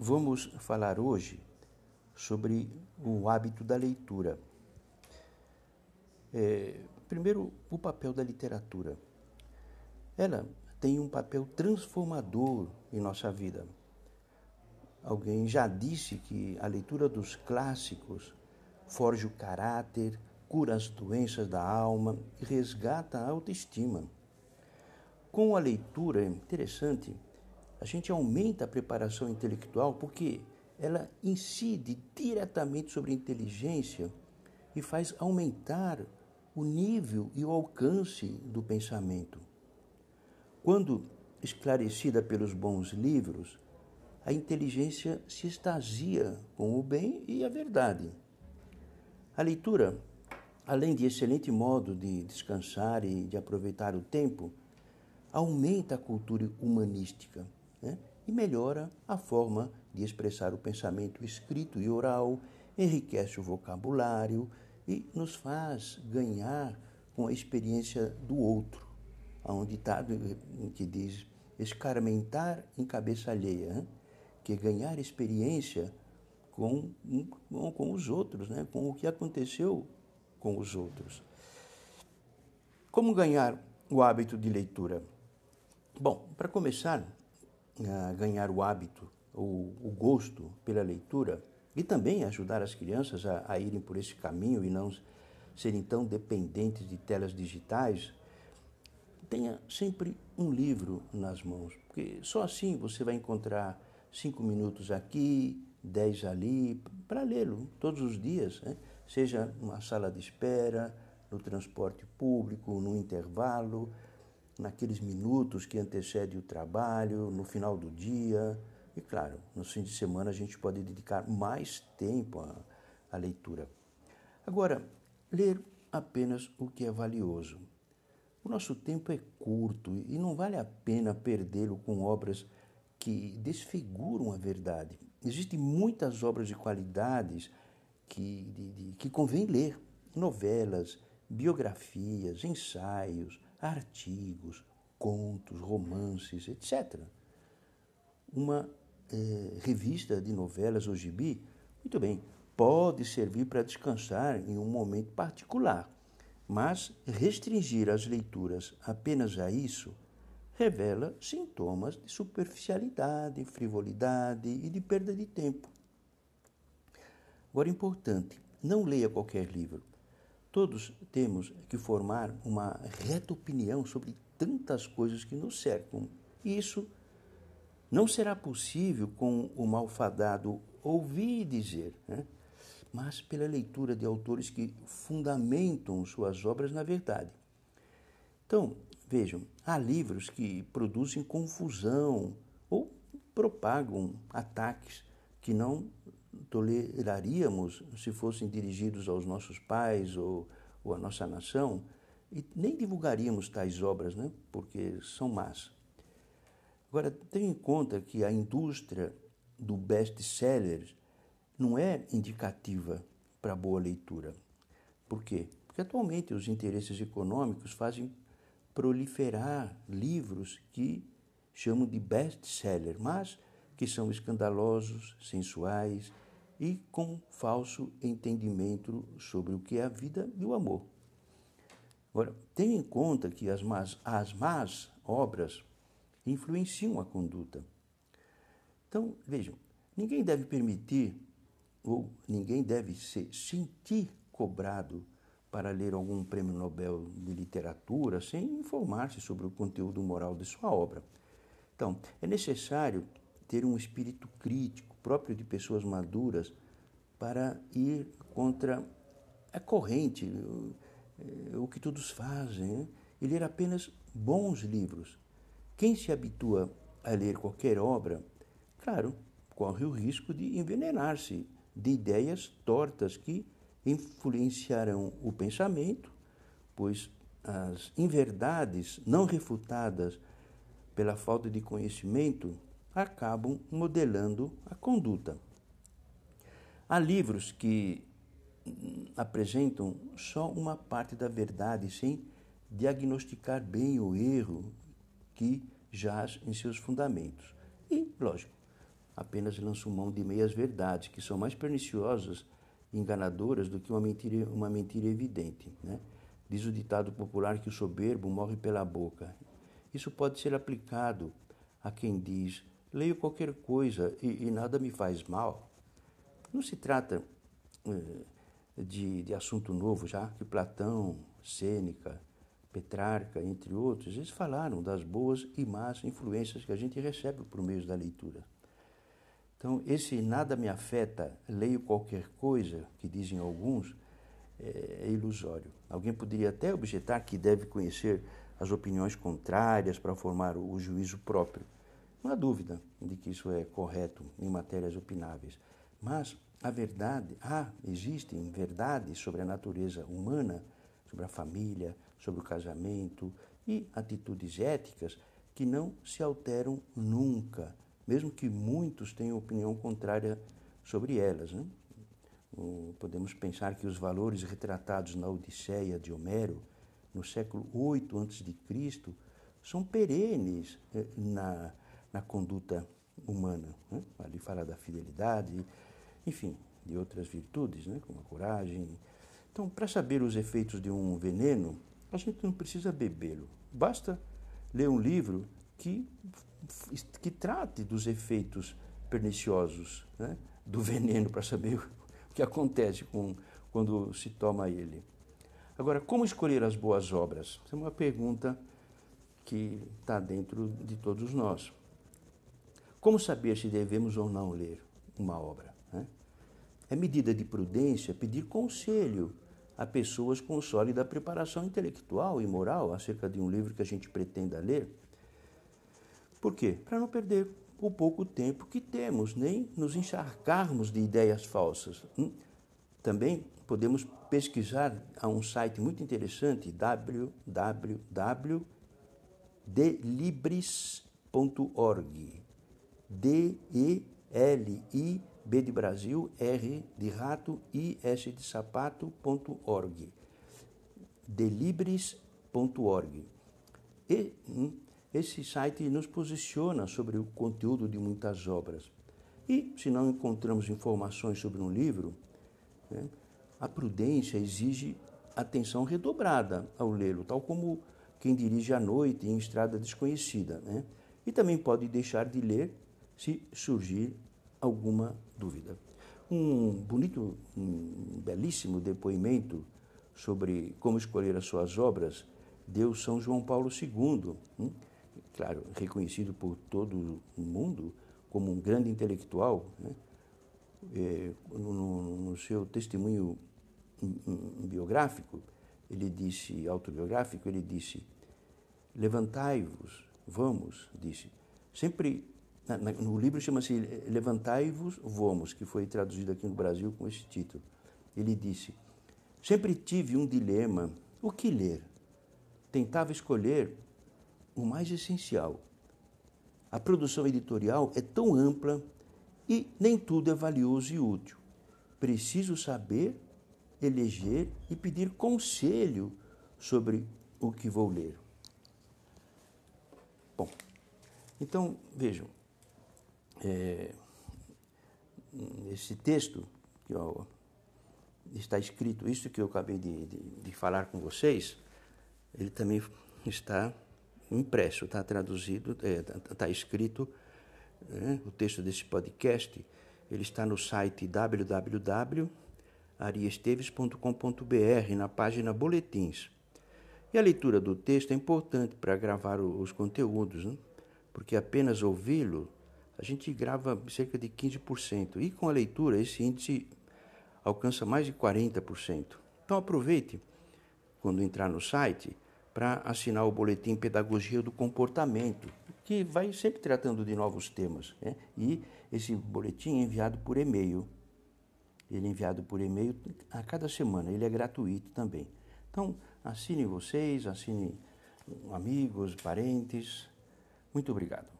vamos falar hoje sobre o hábito da leitura. É, primeiro, o papel da literatura. Ela tem um papel transformador em nossa vida. Alguém já disse que a leitura dos clássicos forja o caráter, cura as doenças da alma e resgata a autoestima. Com a leitura, é interessante, a gente aumenta a preparação intelectual porque ela incide diretamente sobre a inteligência e faz aumentar o nível e o alcance do pensamento. Quando esclarecida pelos bons livros, a inteligência se extasia com o bem e a verdade. A leitura, além de excelente modo de descansar e de aproveitar o tempo, aumenta a cultura humanística né? e melhora a forma de expressar o pensamento escrito e oral, enriquece o vocabulário e nos faz ganhar com a experiência do outro. Há um ditado que diz escarmentar em cabeça alheia, né? que é ganhar experiência com, com, com os outros, né? com o que aconteceu com os outros. Como ganhar o hábito de leitura? Bom, para começar a ganhar o hábito o gosto pela leitura e também ajudar as crianças a, a irem por esse caminho e não serem tão dependentes de telas digitais, tenha sempre um livro nas mãos, porque só assim você vai encontrar cinco minutos aqui, dez ali, para lê-lo todos os dias, né? seja numa sala de espera, no transporte público, no intervalo, naqueles minutos que antecedem o trabalho, no final do dia. E claro, no fim de semana a gente pode dedicar mais tempo à, à leitura. Agora, ler apenas o que é valioso. O nosso tempo é curto e não vale a pena perdê-lo com obras que desfiguram a verdade. Existem muitas obras de qualidades que, de, de, que convém ler: novelas, biografias, ensaios, artigos, contos, romances, etc. Uma é, revista de novelas ou gibi, muito bem, pode servir para descansar em um momento particular, mas restringir as leituras apenas a isso revela sintomas de superficialidade, frivolidade e de perda de tempo. Agora, importante, não leia qualquer livro. Todos temos que formar uma reta opinião sobre tantas coisas que nos cercam. E isso não será possível com o malfadado ouvir dizer, né? mas pela leitura de autores que fundamentam suas obras na verdade. Então, vejam, há livros que produzem confusão ou propagam ataques que não toleraríamos se fossem dirigidos aos nossos pais ou, ou à nossa nação, e nem divulgaríamos tais obras, né? porque são más. Agora, tenha em conta que a indústria do best-seller não é indicativa para boa leitura. Por quê? Porque atualmente os interesses econômicos fazem proliferar livros que chamam de best-seller, mas que são escandalosos, sensuais e com falso entendimento sobre o que é a vida e o amor. Agora, tenha em conta que as más, as más obras influenciam a conduta. Então, vejam, ninguém deve permitir ou ninguém deve se sentir cobrado para ler algum prêmio Nobel de literatura sem informar-se sobre o conteúdo moral de sua obra. Então, é necessário ter um espírito crítico próprio de pessoas maduras para ir contra a corrente, o, o que todos fazem, né? e ler apenas bons livros. Quem se habitua a ler qualquer obra, claro, corre o risco de envenenar-se de ideias tortas que influenciarão o pensamento, pois as inverdades não refutadas pela falta de conhecimento acabam modelando a conduta. Há livros que apresentam só uma parte da verdade sem diagnosticar bem o erro que jaz em seus fundamentos. E, lógico, apenas lançam mão de meias verdades, que são mais perniciosas e enganadoras do que uma mentira, uma mentira evidente. Né? Diz o ditado popular que o soberbo morre pela boca. Isso pode ser aplicado a quem diz: leio qualquer coisa e, e nada me faz mal. Não se trata eh, de, de assunto novo, já que Platão, Sêneca, Petrarca, entre outros, eles falaram das boas e más influências que a gente recebe por meio da leitura. Então, esse nada me afeta, leio qualquer coisa, que dizem alguns, é, é ilusório. Alguém poderia até objetar que deve conhecer as opiniões contrárias para formar o juízo próprio. Não há dúvida de que isso é correto em matérias opináveis. Mas a verdade, há, existem verdades sobre a natureza humana, sobre a família, sobre o casamento e atitudes éticas que não se alteram nunca mesmo que muitos tenham opinião contrária sobre elas. Né? Podemos pensar que os valores retratados na Odisseia de Homero, no século 8 a.C., são perenes eh, na, na conduta humana. Né? Ali fala da fidelidade, enfim, de outras virtudes, né? como a coragem. Então, para saber os efeitos de um veneno, a gente não precisa bebê-lo. Basta ler um livro que que trate dos efeitos perniciosos né, do veneno para saber o que acontece com, quando se toma ele. Agora, como escolher as boas obras? Essa é uma pergunta que está dentro de todos nós. Como saber se devemos ou não ler uma obra? Né? É medida de prudência pedir conselho a pessoas com sólida preparação intelectual e moral acerca de um livro que a gente pretenda ler por quê? Para não perder o pouco tempo que temos, nem nos encharcarmos de ideias falsas. Hum? Também podemos pesquisar a um site muito interessante, www.delibris.org. D-E-L-I B de Brasil, R de rato, I, S de sapato.org. delibris.org. E hum, esse site nos posiciona sobre o conteúdo de muitas obras. E, se não encontramos informações sobre um livro, né, a prudência exige atenção redobrada ao lê-lo, tal como quem dirige à noite em estrada desconhecida. Né? E também pode deixar de ler se surgir alguma dúvida. Um bonito, um belíssimo depoimento sobre como escolher as suas obras deu São João Paulo II. Hein? claro, reconhecido por todo o mundo como um grande intelectual, né? é, no, no, seu testemunho biográfico, ele disse, autobiográfico, ele disse, levantai-vos, vamos, disse, sempre, no livro chama-se Levantai-vos, vamos, que foi traduzido aqui no Brasil com esse título. Ele disse, sempre tive um dilema, o que ler? Tentava escolher o mais essencial. A produção editorial é tão ampla e nem tudo é valioso e útil. Preciso saber, eleger e pedir conselho sobre o que vou ler. Bom, então vejam, é, esse texto que ó, está escrito, isso que eu acabei de, de, de falar com vocês, ele também está impresso, está traduzido, está é, tá, tá escrito, é, o texto desse podcast, ele está no site www.ariesteves.com.br, na página Boletins. E a leitura do texto é importante para gravar os conteúdos, né? porque apenas ouvi-lo, a gente grava cerca de 15%, e com a leitura esse índice alcança mais de 40%. Então aproveite quando entrar no site para assinar o boletim Pedagogia do Comportamento, que vai sempre tratando de novos temas. Né? E esse boletim é enviado por e-mail. Ele é enviado por e-mail a cada semana, ele é gratuito também. Então, assinem vocês, assinem amigos, parentes. Muito obrigado.